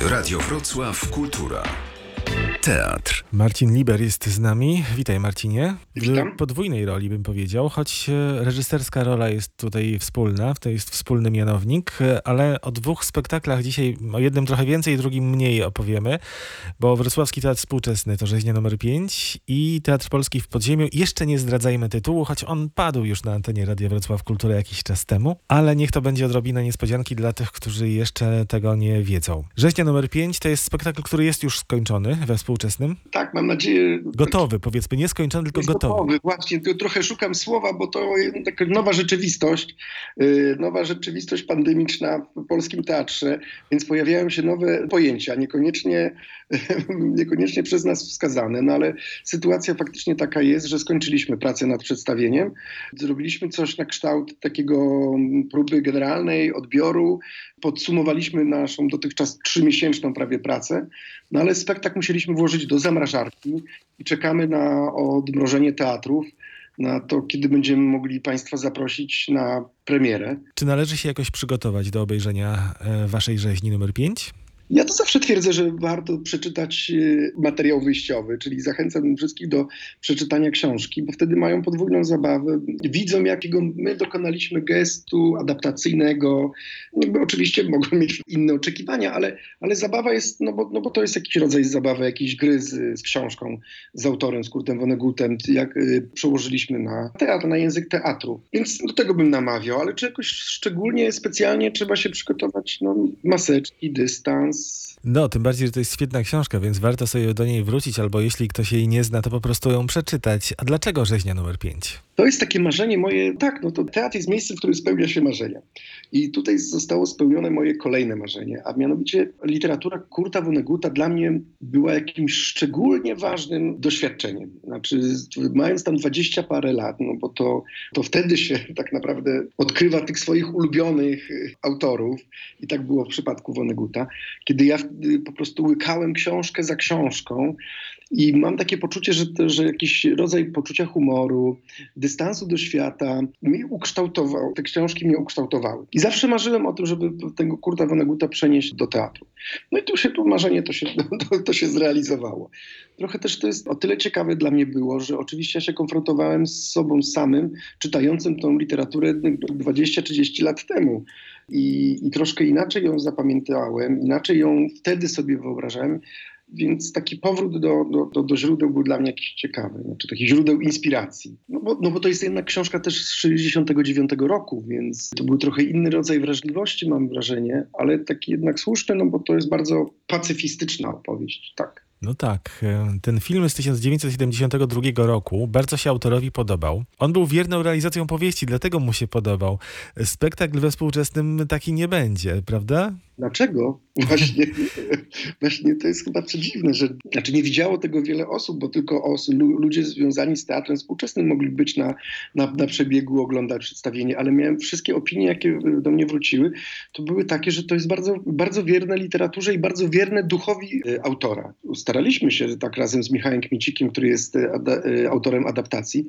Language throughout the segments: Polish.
Radio Wrocław Kultura. Teatr. Marcin Liber jest z nami. Witaj Marcinie. Witam. W podwójnej roli bym powiedział, choć e, reżyserska rola jest tutaj wspólna, to jest wspólny mianownik, e, ale o dwóch spektaklach dzisiaj, o jednym trochę więcej, drugim mniej opowiemy, bo Wrocławski Teatr Współczesny to rzeźnia numer 5 i Teatr Polski w Podziemiu. Jeszcze nie zdradzajmy tytułu, choć on padł już na antenie Radia Wrocław Kultura jakiś czas temu, ale niech to będzie odrobina niespodzianki dla tych, którzy jeszcze tego nie wiedzą. Rzeźnia numer 5 to jest spektakl, który jest już skończony we współczesnym. Tak, mam nadzieję. Gotowy, powiedzmy, nie skończony, tylko jest gotowy. Właśnie, to trochę szukam słowa, bo to taka nowa rzeczywistość, yy, nowa rzeczywistość pandemiczna w polskim teatrze, więc pojawiają się nowe pojęcia, niekoniecznie, niekoniecznie przez nas wskazane, no ale sytuacja faktycznie taka jest, że skończyliśmy pracę nad przedstawieniem, zrobiliśmy coś na kształt takiego próby generalnej, odbioru, podsumowaliśmy naszą dotychczas trzymiesięczną prawie pracę, no ale spektakl musieliśmy włożyć do zamrażarki i czekamy na odmrożenie teatrów, na to, kiedy będziemy mogli Państwa zaprosić na premierę. Czy należy się jakoś przygotować do obejrzenia e, waszej rzeźni numer 5? Ja to zawsze twierdzę, że warto przeczytać e, materiał wyjściowy, czyli zachęcam wszystkich do przeczytania książki, bo wtedy mają podwójną zabawę. Widzą, jakiego my dokonaliśmy gestu adaptacyjnego. Jakby oczywiście mogą mieć inne oczekiwania, ale, ale zabawa jest, no bo, no bo to jest jakiś rodzaj zabawy, jakiejś gry z, z książką, z autorem, z Kurtem Vonnegutem, jak y, przełożyliśmy na teatr, na język teatru. Więc do tego bym namawiał, ale czy jakoś szczególnie, specjalnie trzeba się przygotować, no maseczki, dystans, No, tym bardziej, że to jest świetna książka, więc warto sobie do niej wrócić, albo jeśli ktoś jej nie zna, to po prostu ją przeczytać. A dlaczego rzeźnia numer 5? To jest takie marzenie moje, tak, no to teatr jest miejscem, w którym spełnia się marzenia. I tutaj zostało spełnione moje kolejne marzenie, a mianowicie literatura Kurta Vonneguta dla mnie była jakimś szczególnie ważnym doświadczeniem. Znaczy, mając tam dwadzieścia parę lat, no bo to, to wtedy się tak naprawdę odkrywa tych swoich ulubionych y, autorów i tak było w przypadku Vonneguta, kiedy ja y, po prostu łykałem książkę za książką i mam takie poczucie, że, że jakiś rodzaj poczucia humoru, dystansu do świata mnie ukształtował, te książki mnie ukształtowały. I zawsze marzyłem o tym, żeby tego Kurta Vonneguta przenieść do teatru. No i tu się to marzenie to się, to, to się zrealizowało. Trochę też to jest o tyle ciekawe dla mnie było, że oczywiście ja się konfrontowałem z sobą samym, czytającym tą literaturę 20-30 lat temu. I, I troszkę inaczej ją zapamiętałem, inaczej ją wtedy sobie wyobrażałem. Więc taki powrót do, do, do, do, źródeł był dla mnie jakiś ciekawy, znaczy takich źródeł inspiracji. No bo, no bo to jest jednak książka też z 69 roku, więc to był trochę inny rodzaj wrażliwości, mam wrażenie, ale taki jednak słuszny, no bo to jest bardzo pacyfistyczna opowieść, tak. No tak, e, ten film z 1972 roku bardzo się autorowi podobał. On był wierną realizacją powieści, dlatego mu się podobał. Spektakl we współczesnym taki nie będzie, prawda? Dlaczego? Właśnie, właśnie to jest chyba przedziwne, że znaczy nie widziało tego wiele osób, bo tylko osób, ludzie związani z teatrem współczesnym mogli być na, na, na przebiegu, oglądać przedstawienie, ale miałem wszystkie opinie, jakie do mnie wróciły, to były takie, że to jest bardzo, bardzo wierne literaturze i bardzo wierne duchowi e, autora. Staraliśmy się tak razem z Michałem Kmicikiem, który jest e, autorem adaptacji,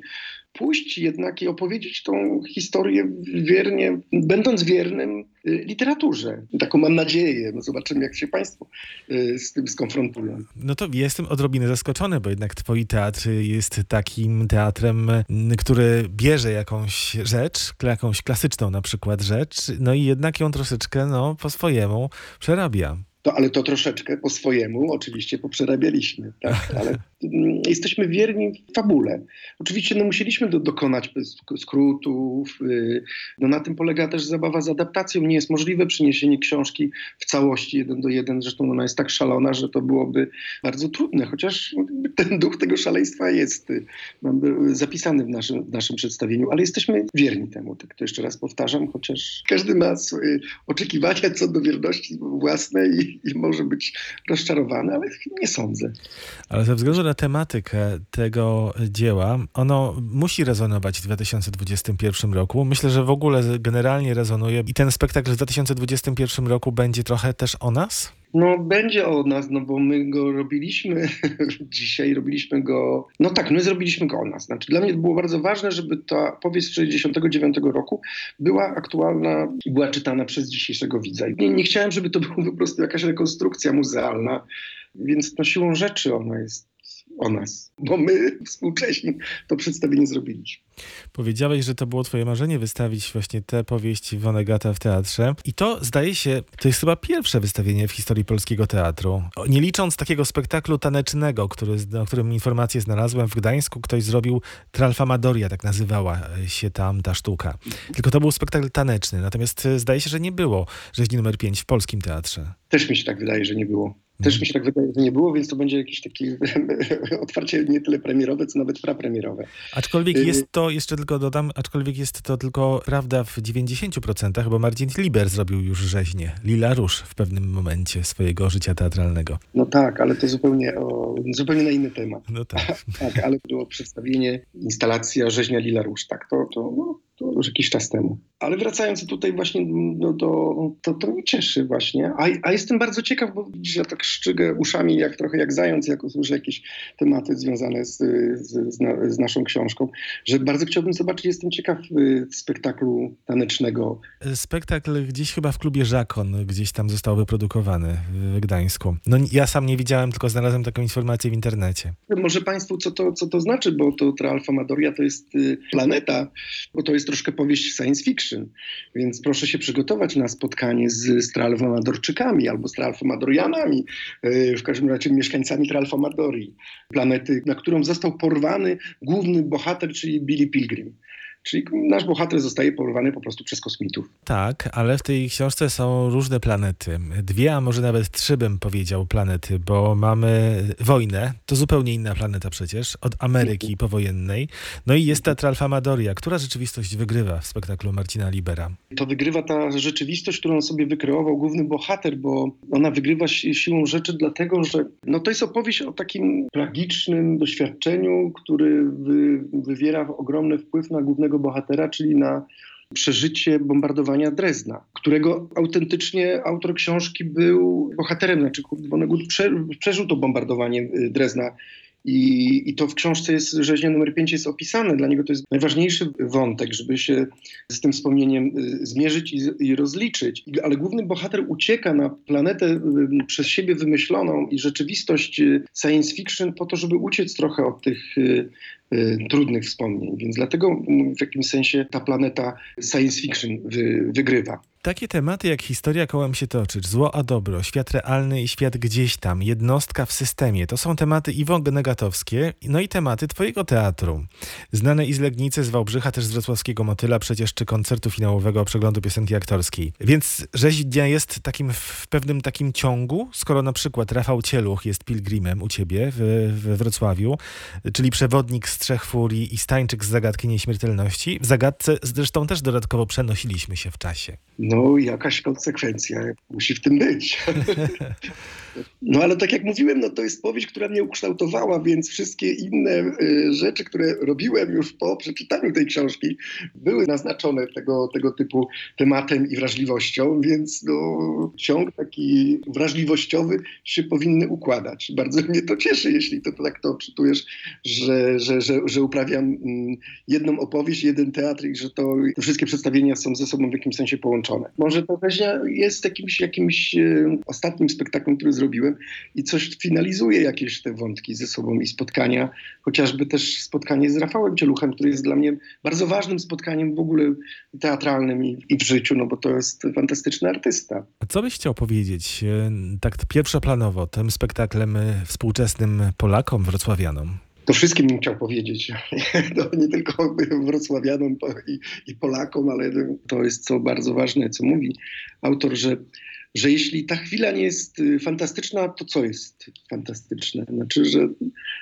pójść jednak i opowiedzieć tą historię wiernie, będąc wiernym literaturze. Taką mam nadzieję. No zobaczymy, jak się Państwo z tym skonfrontują. No to jestem odrobinę zaskoczony, bo jednak Twój teatr jest takim teatrem, który bierze jakąś rzecz, jakąś klasyczną na przykład rzecz, no i jednak ją troszeczkę no, po swojemu przerabia. To, ale to troszeczkę po swojemu oczywiście poprzerabialiśmy, tak? ale jesteśmy wierni fabule. Oczywiście no, musieliśmy do, dokonać skrótów, yy, no, na tym polega też zabawa z adaptacją. Nie jest możliwe przyniesienie książki w całości jeden do jeden, zresztą ona jest tak szalona, że to byłoby bardzo trudne, chociaż ten duch tego szaleństwa jest yy, zapisany w naszym, w naszym przedstawieniu, ale jesteśmy wierni temu, tak to jeszcze raz powtarzam, chociaż każdy ma swoje oczekiwania co do wierności własnej i może być rozczarowany, ale nie sądzę. Ale ze względu na tematykę tego dzieła, ono musi rezonować w 2021 roku. Myślę, że w ogóle generalnie rezonuje i ten spektakl w 2021 roku będzie trochę też o nas? No będzie o nas, no bo my go robiliśmy dzisiaj, robiliśmy go, no tak, my zrobiliśmy go o nas. Znaczy dla mnie było bardzo ważne, żeby ta powieść z 69 roku była aktualna i była czytana przez dzisiejszego widza. I nie, nie chciałem, żeby to była po prostu jakaś rekonstrukcja muzealna, więc no siłą rzeczy ona jest o nas, bo my współcześni to przedstawienie zrobiliśmy. Powiedziałeś, że to było twoje marzenie wystawić właśnie tę powieść Vonegata w teatrze i to zdaje się, to jest chyba pierwsze wystawienie w historii polskiego teatru. Nie licząc takiego spektaklu tanecznego, który, o którym informację znalazłem w Gdańsku, ktoś zrobił Tralfamadoria, tak nazywała się tam ta sztuka. Tylko to był spektakl taneczny, natomiast zdaje się, że nie było rzeźni numer 5 w polskim teatrze. Też mi się tak wydaje, że nie było. Też mi się tak wydaje, że nie było, więc to będzie jakieś takie otwarcie nie tyle premierowe, co nawet prapremierowe. Aczkolwiek y, jest to, jeszcze tylko dodam, aczkolwiek jest to tylko prawda w 90%, bo Marcin Liber zrobił już rzeźnię, Lila Róż w pewnym momencie swojego życia teatralnego. No tak, ale to zupełnie, o, zupełnie na inny temat. No tak. tak, ale było przedstawienie, instalacja rzeźnia Lila Róż, tak, to, to no, to już jakiś czas temu. Ale wracając tutaj właśnie no, do, to, to mnie cieszy właśnie. A, a jestem bardzo ciekaw, bo widzisz, ja tak szczygę uszami jak trochę jak zając, jak usłyszę jakieś tematy związane z, z, z, naszą książką, że bardzo chciałbym zobaczyć, jestem ciekaw y, spektaklu tanecznego. Spektakl gdzieś chyba w klubie Żakon, gdzieś tam został wyprodukowany w Gdańsku. No ja sam nie widziałem, tylko znalazłem taką informację w internecie. Może Państwu co to, co to znaczy, bo to Alfa Madoria to jest y, planeta, bo to jest troszkę powieść science fiction, więc proszę się przygotować na spotkanie z Stralfomadorczykami albo Stralfomadorianami, e, w każdym razie mieszkańcami Tralfomadorii, planety, na którą został porwany główny bohater, czyli Billy Pilgrim. Czyli nasz bohater zostaje porwany po prostu przez kosmitów. Tak, ale w tej książce są różne planety. Dwie, a może nawet trzy bym powiedział planety, bo mamy wojnę, to zupełnie inna planeta przecież, od Ameryki powojennej. No i jest ta Tralfamadoria. Która rzeczywistość wygrywa w spektaklu Marcina Libera? To wygrywa ta rzeczywistość, którą sobie wykreował główny bohater, bo ona wygrywa siłą rzeczy dlatego, że no to jest opowieść o takim tragicznym doświadczeniu, który wy, wywiera ogromny wpływ na głównego bohatera, czyli na przeżycie bombardowania Drezna, którego autentycznie autor książki był bohaterem, znaczy Vonnegut prze, przeżył to bombardowanie y, Drezna i, I to w książce jest, rzeźnia numer 5 jest opisane. Dla niego to jest najważniejszy wątek, żeby się z tym wspomnieniem y, zmierzyć i, i rozliczyć. Ale główny bohater ucieka na planetę y, przez siebie wymyśloną i rzeczywistość science fiction po to, żeby uciec trochę od tych trudnych wspomnień. Więc dlatego w jakimś sensie ta planeta science fiction wy, wygrywa. Takie tematy jak historia kołem się toczyć, zło a dobro, świat realny i świat gdzieś tam, jednostka w systemie, to są tematy Iwon Negatowskie, no i tematy twojego teatru. Znane i z Legnicy, z Wałbrzycha, też z wrocławskiego Motyla, przecież czy koncertu finałowego przeglądu piosenki aktorskiej. Więc rzeź dnia jest takim w pewnym takim ciągu, skoro na przykład Rafał Cieluch jest pilgrimem u ciebie w, w Wrocławiu, czyli przewodnik z trzech furii i Stańczyk z zagadki nieśmiertelności. W zagadce zresztą też dodatkowo przenosiliśmy się w czasie. No, jakaś konsekwencja musi w tym być. No ale tak jak mówiłem, no to jest powieść, która mnie ukształtowała, więc wszystkie inne y, rzeczy, które robiłem już po przeczytaniu tej książki, były naznaczone tego, tego typu tematem i wrażliwością, więc no, ciąg taki wrażliwościowy się powinny układać. Bardzo mnie to cieszy, jeśli to, tak to odczytujesz, że, że, że, że uprawiam mm, jedną opowieść, jeden teatr i że to wszystkie przedstawienia są ze sobą w jakimś sensie połączone. Może to jest jakimś, jakimś y, ostatnim spektaklem, który zrobiłem i coś finalizuje jakieś te wątki ze sobą i spotkania, chociażby też spotkanie z Rafałem Cieluchem, który jest dla mnie bardzo ważnym spotkaniem w ogóle teatralnym i, i w życiu, no bo to jest fantastyczny artysta. Co byś chciał powiedzieć e, tak pierwszoplanowo tym spektaklem e, współczesnym Polakom, wrocławianom? To wszystkim bym chciał powiedzieć. To nie tylko wrocławianom i, i Polakom, ale to jest co bardzo ważne, co mówi autor, że że jeśli ta chwila nie jest y, fantastyczna, to co jest fantastyczne? Znaczy, że,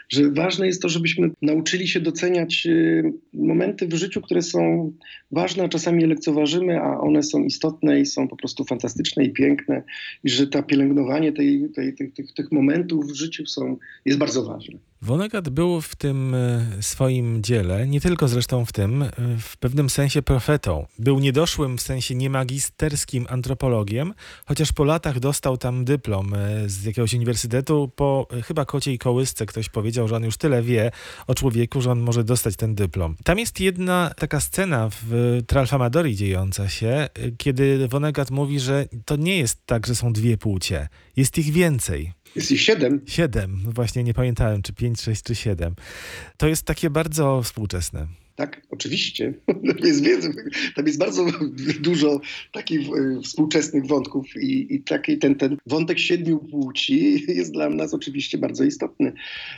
że ważne jest to, żebyśmy nauczyli się doceniać y, momenty w życiu, które są ważne, a czasami je lekceważymy, a one są istotne i są po prostu fantastyczne i piękne, i że ta pielęgnowanie tej, tej, tych, tych, tych momentów w życiu są, jest bardzo ważne. Vonnegut był w tym e, swoim dziele, nie tylko zresztą w tym, w pewnym sensie profetą. Był niedoszłym w sensie niemagisterskim antropologiem, chociaż chociaż po latach dostał tam dyplom e, z jakiegoś uniwersytetu, po e, chyba kociej kołysce ktoś powiedział, że on już tyle wie o człowieku, że on może dostać ten dyplom. Tam jest jedna taka scena w Tralfamadori dziejąca się, e, kiedy Vonnegut mówi, że to nie jest tak, że są dwie płcie. Jest ich więcej. Jest ich siedem. Siedem, właśnie nie pamiętałem, czy pięć, sześć, czy siedem. To jest takie bardzo współczesne. Tak, oczywiście. Tam jest, tam jest bardzo dużo takich e, współczesnych wątków i, i taki ten, ten wątek siedmiu płci jest dla nas oczywiście bardzo istotny.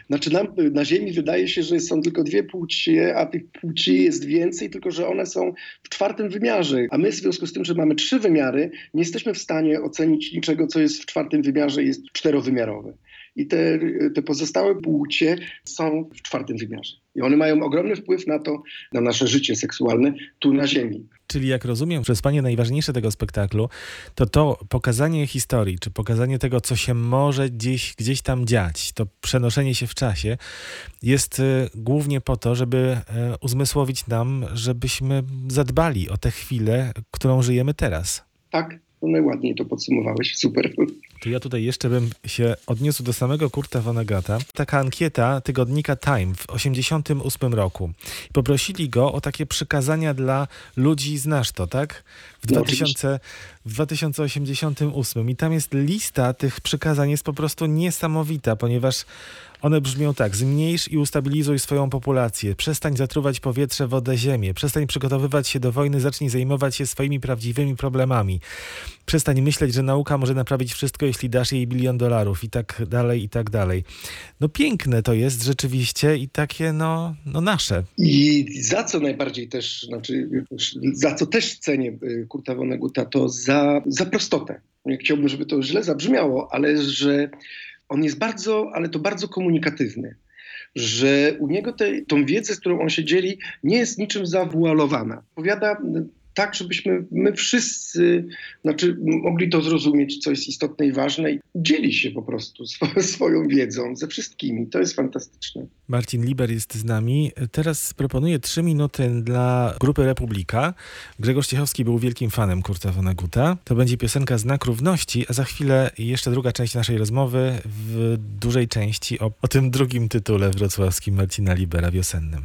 Znaczy nam, na Ziemi wydaje się, że są tylko dwie płcie, a tych płci jest więcej, tylko że one są w czwartym wymiarze. A my w związku z tym, że mamy trzy wymiary, nie jesteśmy w stanie ocenić niczego, co jest w czwartym wymiarze, jest czterowymiarowe i te, te pozostałe płcie są w czwartym wymiarze. I one mają ogromny wpływ na to, na nasze życie seksualne tu na Ziemi. Czyli jak rozumiem, przez Panie najważniejsze tego spektaklu, to to pokazanie historii, czy pokazanie tego, co się może gdzieś, gdzieś tam dziać, to przenoszenie się w czasie, jest y, głównie po to, żeby y, uzmysłowić nam, żebyśmy zadbali o tę chwilę, którą żyjemy teraz. Tak, no najładniej to podsumowałeś, super. To ja tutaj jeszcze bym się odniósł do samego Kurta Vonnegata. Taka ankieta tygodnika Time w 1988 roku. Poprosili go o takie przykazania dla ludzi, znasz to, tak? W, no, 2000, w 2088. I tam jest lista tych przykazań, jest po prostu niesamowita, ponieważ one brzmią tak: zmniejsz i ustabilizuj swoją populację, przestań zatruwać powietrze, wodę, ziemię, przestań przygotowywać się do wojny, zacznij zajmować się swoimi prawdziwymi problemami. Przestań myśleć, że nauka może naprawić wszystko, jeśli dasz jej bilion dolarów i tak dalej, i tak dalej. No piękne to jest rzeczywiście i takie no, no nasze. I za co najbardziej też, znaczy za co też cenię y, Kurta Vonneguta, to za, za prostotę. Nie chciałbym, żeby to źle zabrzmiało, ale że on jest bardzo, ale to bardzo komunikatywny. Że u niego tą wiedzę, z którą on się dzieli, nie jest niczym zawualowana. Powiada tak, żebyśmy my wszyscy znaczy, mogli to zrozumieć, co jest istotne i ważne i dzieli się po prostu swoją wiedzą ze wszystkimi. To jest fantastyczne. Marcin Liber jest z nami. Teraz proponuję trzy minuty dla grupy Republika. Grzegorz Ciechowski był wielkim fanem Kurta Vonneguta. To będzie piosenka Znak Równości, a za chwilę jeszcze druga część naszej rozmowy w dużej części o, o tym drugim tytule wrocławskim Marcina Libera wiosennym.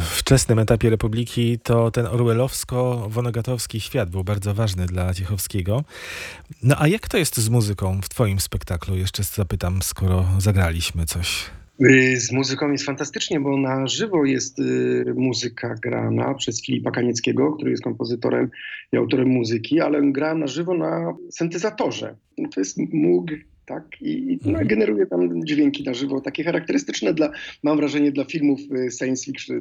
Wczesnym etapie Republiki to ten orwellowsko-wonogatowski świat był bardzo ważny dla Ciechowskiego. No a jak to jest z muzyką w twoim spektaklu? Jeszcze zapytam, skoro zagraliśmy coś. Y, z muzyką jest fantastycznie, bo na żywo jest y, muzyka grana przez Filipa Kanieckiego, który jest kompozytorem i autorem muzyki, ale gra na żywo na syntezatorze. To jest Moog tak? I no, mhm. generuje tam dźwięki na żywo, takie charakterystyczne dla, mam wrażenie, dla filmów y, science fiction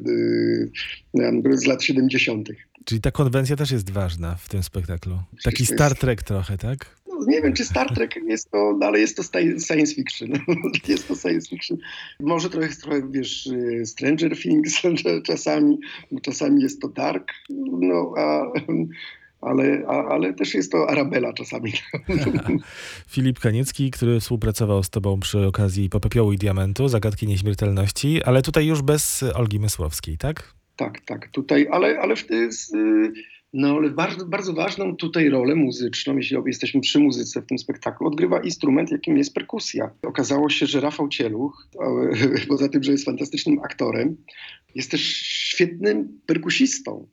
z lat 70. Czyli ta konwencja też jest ważna w tym spektaklu. Taki Star Trek trochę, tak? No, nie wiem, czy Star Trek jest to, no, ale jest to science fiction. jest to science fiction. Może trochę, trochę wiesz, y, Stranger Things czasami, czasami jest to dark, no a ale, a, ale też jest to Arabela czasami. Filip Kaniecki, który współpracował z tobą przy okazji Popepiołu i Diamentu, Zagadki Nieśmiertelności, ale tutaj już bez Olgi Mysłowskiej, tak? Tak, tak, tutaj, ale, ale w, no, ale bardzo, bardzo ważną tutaj rolę muzyczną, jeśli jesteśmy przy muzyce w tym spektaklu, odgrywa instrument, jakim jest perkusja. Okazało się, że Rafał Cieluch, poza tym, że jest fantastycznym aktorem, jest też świetnym perkusistą.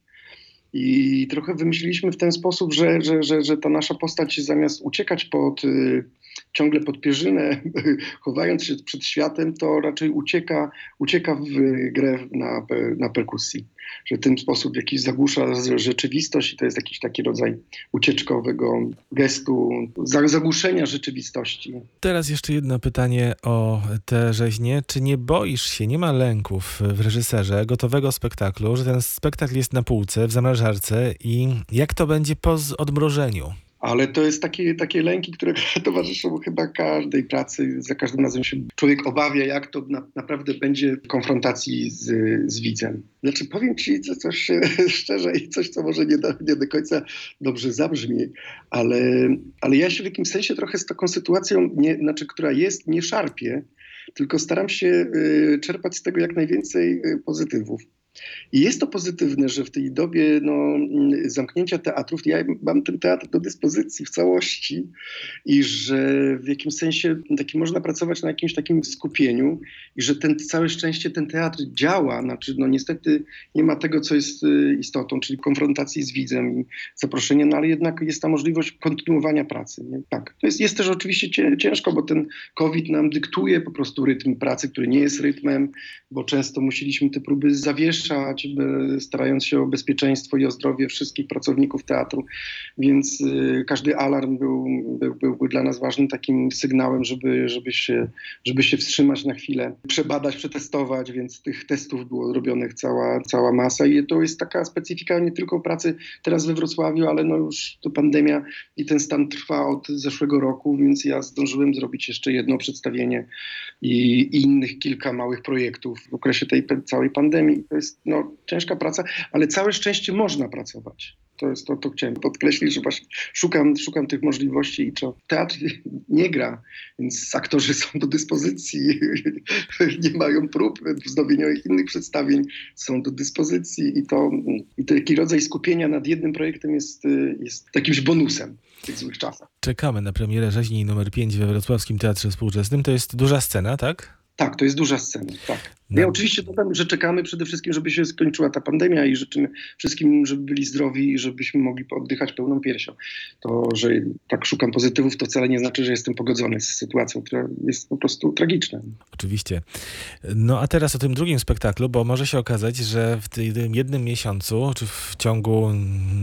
I trochę wymyśliliśmy w ten sposób, że, że, że, że ta nasza postać zamiast uciekać pod y, ciągle pod pierzynę, chowając się przed światem, to raczej ucieka, ucieka w grę na, na perkusji. Że w ten sposób jakiś zagłusza rzeczywistość i to jest jakiś taki rodzaj ucieczkowego gestu, zagłuszenia rzeczywistości. Teraz jeszcze jedno pytanie o te rzeźnie. Czy nie boisz się, nie ma lęków w reżyserze gotowego spektaklu, że ten spektakl jest na półce, w zamrażarce i jak to będzie po odmrożeniu? Ale to jest takie, takie lęki, które towarzyszą chyba każdej pracy. Za każdym razem się człowiek obawia, jak to na, naprawdę będzie w konfrontacji z, z widzem. Znaczy, powiem ci co, coś szczerze i coś, co może nie do, nie do końca dobrze zabrzmi, ale, ale ja się w jakimś sensie trochę z taką sytuacją, nie, znaczy, która jest, nie szarpię, tylko staram się y, czerpać z tego jak najwięcej y, pozytywów. I jest to pozytywne, że w tej dobie no, zamknięcia teatrów, ja mam ten teatr do dyspozycji w całości i że w jakimś sensie taki można pracować na jakimś takim skupieniu i że ten całe szczęście ten teatr działa, znaczy no niestety nie ma tego, co jest y, istotą, czyli konfrontacji z widzem i zaproszenia, no ale jednak jest ta możliwość kontynuowania pracy. Nie? Tak. To jest, jest też oczywiście ciężko, bo ten COVID nam dyktuje po prostu rytm pracy, który nie jest rytmem, bo często musieliśmy te próby zawieszać, starając się o bezpieczeństwo i o zdrowie wszystkich pracowników teatru, więc y, każdy alarm był, był, byłby dla nas ważnym takim sygnałem, żeby, żeby, się, żeby się wstrzymać na chwilę, przebadać, przetestować, więc tych testów było robionych cała, cała masa i to jest taka specyfika nie tylko pracy teraz we Wrocławiu, ale no już to pandemia i ten stan trwa od zeszłego roku, więc ja zdążyłem zrobić jeszcze jedno przedstawienie i, i innych kilka małych projektów w okresie tej całej pandemii. To jest no, ciężka praca, ale całe szczęście można pracować. To jest to, to chciałem podkreślić, że właśnie szukam, szukam tych możliwości i to teatr nie gra, więc aktorzy są do dyspozycji, nie mają prób wznowieniowych innych przedstawień, są do dyspozycji i to i taki rodzaj skupienia nad jednym projektem jest, jest jakimś bonusem w tych złych czasach. Czekamy na premierę rzeźni numer 5 we Wrocławskim Teatrze Współczesnym. To jest duża scena, tak? Tak, to jest duża scena, tak. No. Ja oczywiście dodam, że czekamy przede wszystkim, żeby się skończyła ta pandemia i życzymy wszystkim, żeby byli zdrowi i żebyśmy mogli oddychać pełną piersią. To, że tak szukam pozytywów, to wcale nie znaczy, że jestem pogodzony z sytuacją, która jest po prostu tragiczna. Oczywiście. No a teraz o tym drugim spektaklu, bo może się okazać, że w tym jednym miesiącu, czy w ciągu,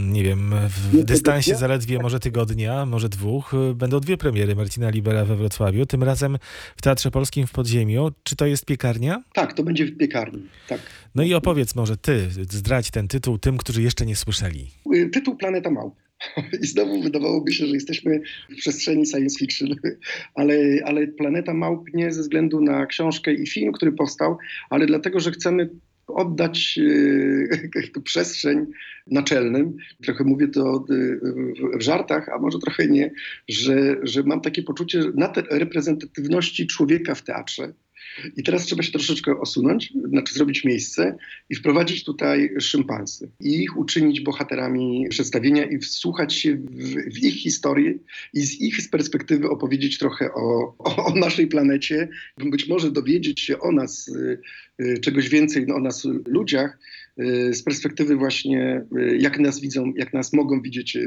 nie wiem, w dystansie zaledwie może tygodnia, może dwóch, będą dwie premiery Marcina Libera we Wrocławiu, tym razem w Teatrze Polskim w Podziemiu. Czy to jest piekarnia? Tak, to będzie w piekarni. Tak. No i opowiedz może ty, zdradź ten tytuł tym, którzy jeszcze nie słyszeli. Y, tytuł Planeta Małp. I znowu wydawałoby się, że jesteśmy w przestrzeni science fiction, ale, ale Planeta Małp nie ze względu na książkę i film, który powstał, ale dlatego, że chcemy oddać yy, przestrzeń naczelnym. Trochę mówię to w żartach, a może trochę nie, że, że mam takie poczucie reprezentatywności człowieka w teatrze i teraz trzeba się troszeczkę osunąć, znaczy zrobić miejsce i wprowadzić tutaj szympansy. I ich uczynić bohaterami przedstawienia i wsłuchać się w, w ich historię i z ich z perspektywy opowiedzieć trochę o, o, o naszej planecie, być może dowiedzieć się o nas, y, y, czegoś więcej no, o nas ludziach, z perspektywy właśnie, jak nas widzą, jak nas mogą widzieć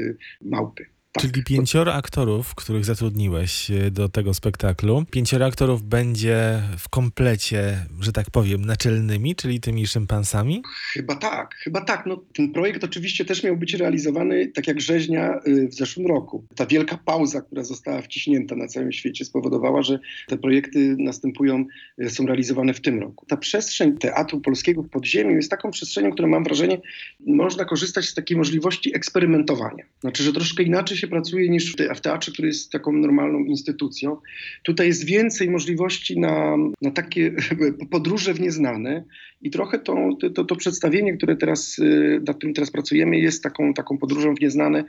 małpy. Tak. Czyli pięcioro aktorów, których zatrudniłeś e, do tego spektaklu. Pięcioro aktorów będzie w komplecie, że tak powiem, naczelnymi, czyli tymi szympansami? Chyba tak, chyba tak. No, ten projekt oczywiście też miał być realizowany tak jak rzeźnia y, w zeszłym roku. Ta wielka pauza, która została wciśnięta na całym świecie spowodowała, że te projekty następują, y, są realizowane w tym roku. Ta przestrzeń Teatru Polskiego w Podziemiu jest taką przestrzenią, która mam wrażenie, można korzystać z takiej możliwości eksperymentowania. Znaczy, że troszkę inaczej się pracuje niż w teatrze, który jest taką normalną instytucją. Tutaj jest więcej możliwości na, na takie podróże w nieznane i trochę to, to, to przedstawienie, które teraz, y, nad którym teraz pracujemy, jest taką, taką podróżą w nieznane.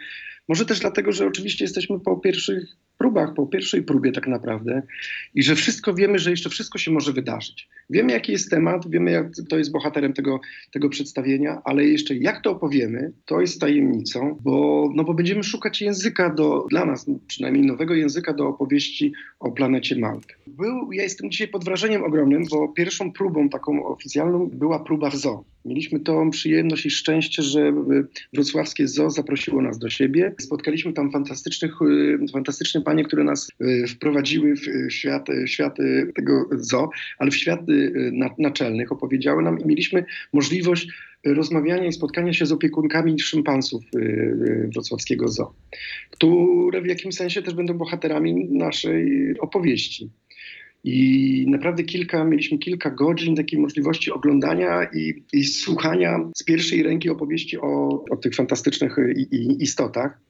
Może też dlatego, że oczywiście jesteśmy po pierwszych próbach, po pierwszej próbie tak naprawdę i że wszystko wiemy, że jeszcze wszystko się może wydarzyć. Wiemy, jaki jest temat, wiemy, jak, kto jest bohaterem tego, tego przedstawienia, ale jeszcze jak to opowiemy, to jest tajemnicą, bo, no bo będziemy szukać języka do, dla nas, przynajmniej nowego języka do opowieści o planecie Malty. Był, ja jestem dzisiaj pod wrażeniem ogromnym, bo pierwszą próbą taką oficjalną była próba w zoo. Mieliśmy tą przyjemność i szczęście, że wrocławskie zoo zaprosiło nas do siebie. Spotkaliśmy tam fantastycznych, fantastyczne panie, które nas y, wprowadziły w świat, świat tego zoo, ale w świat naczelnych. Opowiedziały nam i mieliśmy możliwość rozmawiania i spotkania się z opiekunkami szympansów wrocławskiego zoo, które w jakimś sensie też będą bohaterami naszej opowieści. I naprawdę kilka, mieliśmy kilka godzin takiej możliwości oglądania i, i słuchania z pierwszej ręki opowieści o, o tych fantastycznych i, i istotach.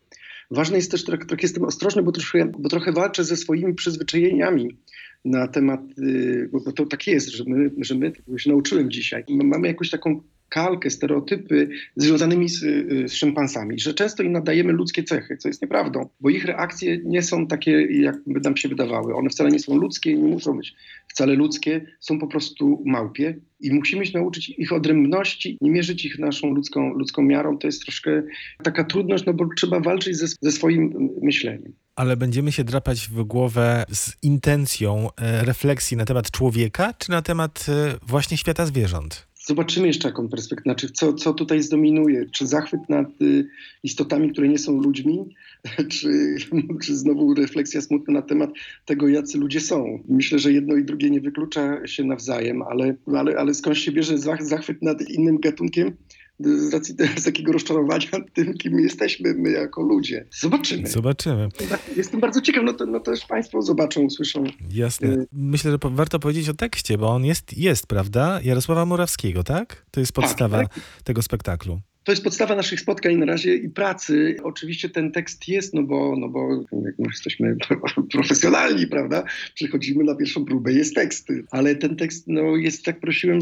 Ważne jest też, trochę, jestem ostrożny, bo trochę, bo trochę walczę ze swoimi przyzwyczajeniami na temat, y, bo to tak jest, że my, że my się nauczyłem dzisiaj, mamy jakąś taką kalkę, stereotypy związanymi z, y, z szympansami, że często im nadajemy ludzkie cechy, co jest nieprawdą, bo ich reakcje nie są takie, jak by nam się wydawały. One wcale nie są ludzkie, nie muszą być wcale ludzkie, są po prostu małpie i musimy się nauczyć ich odrębności, nie mierzyć ich naszą ludzką, ludzką miarą. To jest troszkę taka trudność, no bo trzeba walczyć ze, ze swoim myśleniem ale będziemy się drapać w głowę z intencją e, refleksji na temat człowieka, czy na temat e, właśnie świata zwierząt? Zobaczymy jeszcze jaką perspektywę, znaczy co, co tutaj zdominuje. Czy zachwyt nad y, istotami, które nie są ludźmi, czy, czy znowu refleksja smutna na temat tego, jacy ludzie są. Myślę, że jedno i drugie nie wyklucza się nawzajem, ale, ale, ale skąd się bierze zachwyt nad innym gatunkiem? Z racji z takiego rozczarowania tym, kim jesteśmy my jako ludzie. Zobaczymy. Zobaczymy. Jestem bardzo ciekaw, no to, no to też Państwo zobaczą, usłyszą. Jasne. Y, Myślę, że warto powiedzieć o tekście, bo on jest, jest prawda? Jarosława Murawskiego, tak? To jest tak, podstawa tak, tak. tego spektaklu. To jest podstawa naszych spotkań na razie i pracy. Oczywiście ten tekst jest, no bo, no bo jak jesteśmy profesjonalni, prawda? Przychodzimy na pierwszą próbę, jest tekst. Ale ten tekst no, jest, tak prosiłem,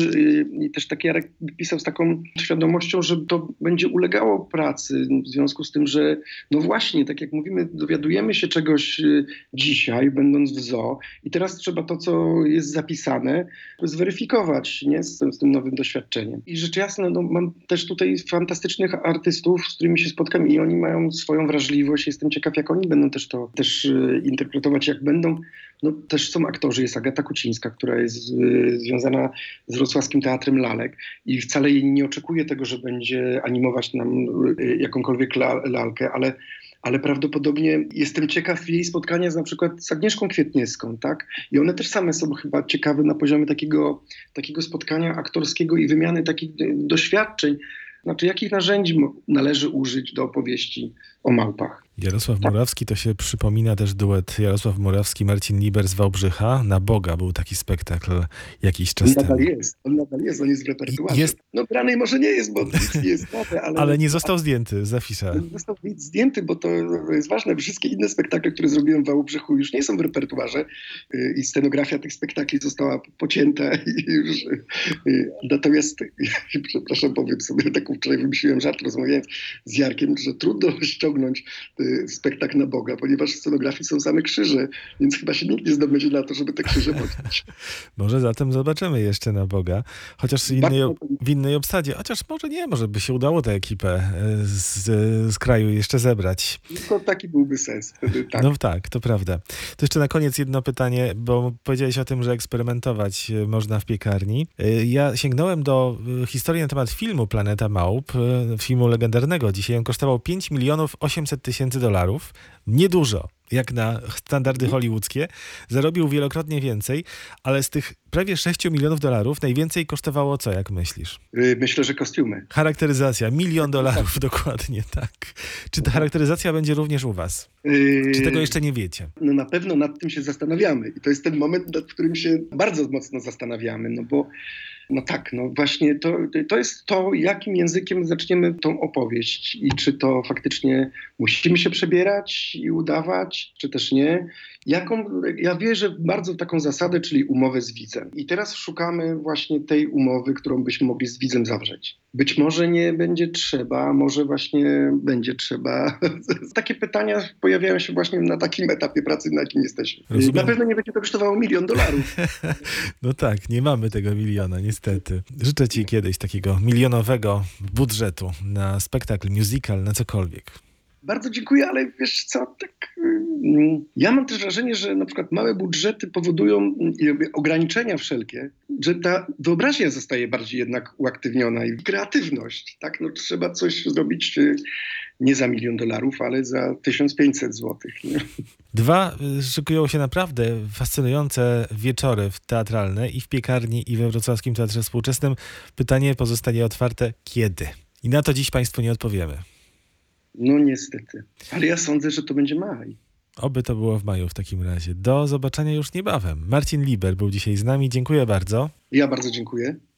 i też tak Jarek pisał z taką świadomością, że to będzie ulegało pracy w związku z tym, że no właśnie, tak jak mówimy, dowiadujemy się czegoś y, dzisiaj, będąc w zoo i teraz trzeba to, co jest zapisane, zweryfikować, nie? Z, z tym nowym doświadczeniem. I rzecz jasna, no, mam też tutaj fantastyczne fantastycznych artystów, z którymi się spotkam i oni mają swoją wrażliwość. Jestem ciekaw, jak oni będą też to też e, interpretować, jak będą. No, też są aktorzy, jest Agata Kucińska, która jest e, związana z Wrocławskim Teatrem Lalek i wcale nie oczekuję tego, że będzie animować nam e, jakąkolwiek lalkę, ale ale prawdopodobnie jestem ciekaw jej spotkania z, na przykład z Agnieszką Kwietniewską, tak? I one też same są chyba ciekawe na poziomie takiego, takiego spotkania aktorskiego i wymiany takich doświadczeń, znaczy, jakich narzędzi należy użyć do opowieści o małpach? Jarosław tak. Murawski, to się przypomina też duet Jarosław Murawski, Marcin Liber z Wałbrzycha. Na Boga był taki spektakl jakiś czas on temu. Nadal jest, on nadal jest, on jest w repertuarze. Jest... No granej może nie jest, bo nic nie jest nowe, ale... ale nie został zdjęty z afisza. Nie został zdjęty, bo to jest ważne. Wszystkie inne spektakle, które zrobiłem w Wałbrzychu już nie są w repertuarze y, i scenografia tych spektakli została pocięta i już... Y, natomiast, przepraszam, powiem sobie taką wczoraj wymyśliłem żart, rozmawiając z Jarkiem, że trudno ściągnąć y, spektakl na Boga, ponieważ w scenografii są same krzyże, więc chyba się nikt nie zdobędzie na to, żeby te krzyże poczuć. Może zatem zobaczymy jeszcze na Boga, chociaż w innej, w innej obsadzie. Chociaż może nie, może by się udało tę ekipę e, z, z kraju jeszcze zebrać. To taki byłby sens wtedy, tak. No tak, to prawda. To jeszcze na koniec jedno pytanie, bo powiedziałeś o tym, że eksperymentować e, można w piekarni. E, Ja sięgnąłem do historii na temat filmu Planeta Małp, filmu legendarnego. Dzisiaj on kosztował 5 milionów 800 tysięcy dolarów. Niedużo, jak na standardy hollywoodzkie. Zarobił wielokrotnie więcej, ale z tych prawie 6 milionów dolarów najwięcej kosztowało co, jak myślisz? Y, Myślę, że kostiumy. Charakteryzacja, milion dolarów dokładnie, tak. Czy ta charakteryzacja będzie również u was? Y, Czy tego jeszcze nie wiecie? No na pewno nad tym się zastanawiamy i to jest ten moment, nad którym się bardzo mocno zastanawiamy, no bo no tak, no właśnie to, to jest to, jakim językiem zaczniemy tą opowieść i czy to faktycznie musimy się przebierać i udawać, czy też nie. Jaką, ja wierzę bardzo w taką zasadę, czyli umowę z widzem. I teraz szukamy właśnie tej umowy, którą byśmy mogli z widzem zawrzeć. Być może nie będzie trzeba, może właśnie będzie trzeba. Takie pytania pojawiają się właśnie na takim etapie pracy, na jakim jesteśmy. Rozumiem. Na pewno nie będzie to kosztowało milion dolarów. No tak, nie mamy tego miliona, niestety. Życzę ci kiedyś takiego milionowego budżetu na spektakl, musical, na cokolwiek. Bardzo dziękuję, ale wiesz co, tak. mm, Ja mam też wrażenie, że na przykład małe budżety powodują ograniczenia wszelkie, że ta wyobraźnia zostaje bardziej jednak uaktywniona i kreatywność. Tak, no trzeba coś zrobić y, nie za milion dolarów, ale za 1500 złotych. Dwa y, szykują się naprawdę fascynujące wieczory teatralne i w piekarni, i we Wrocławskim Teatrze Współczesnym. Pytanie pozostanie otwarte kiedy? I na to dziś Państwu nie odpowiemy. No niestety. Ale ja sądzę, że to będzie maj. Oby to było w maju w takim razie. Do zobaczenia już niebawem. Marcin Liber był dzisiaj z nami. Dziękuję bardzo. Ja bardzo dziękuję.